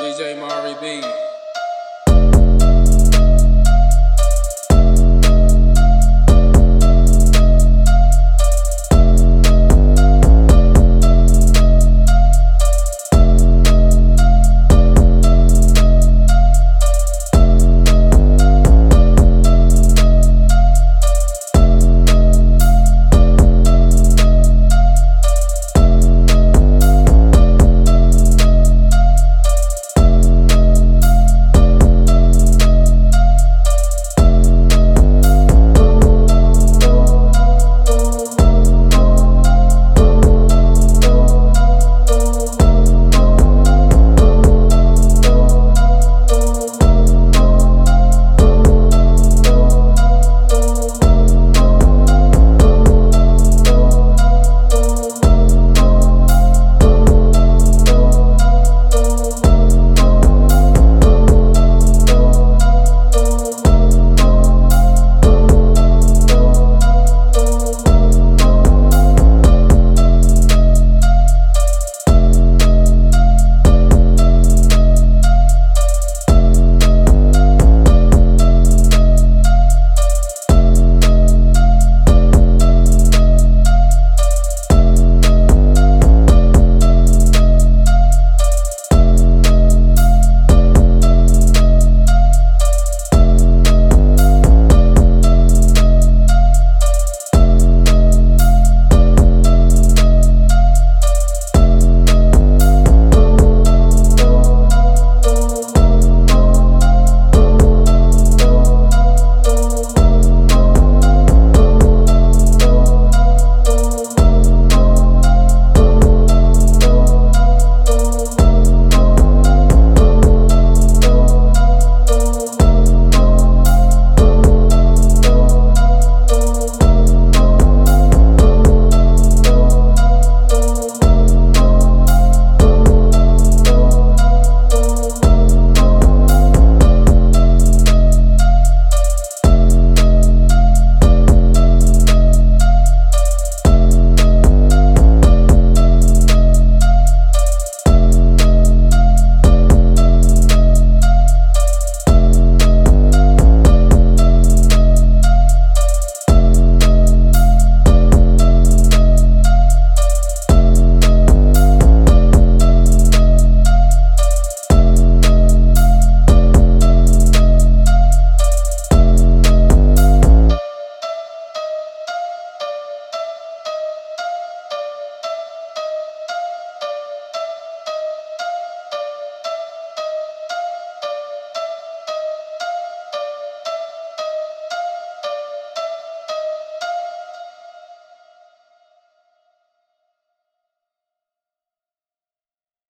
DJ Mari B.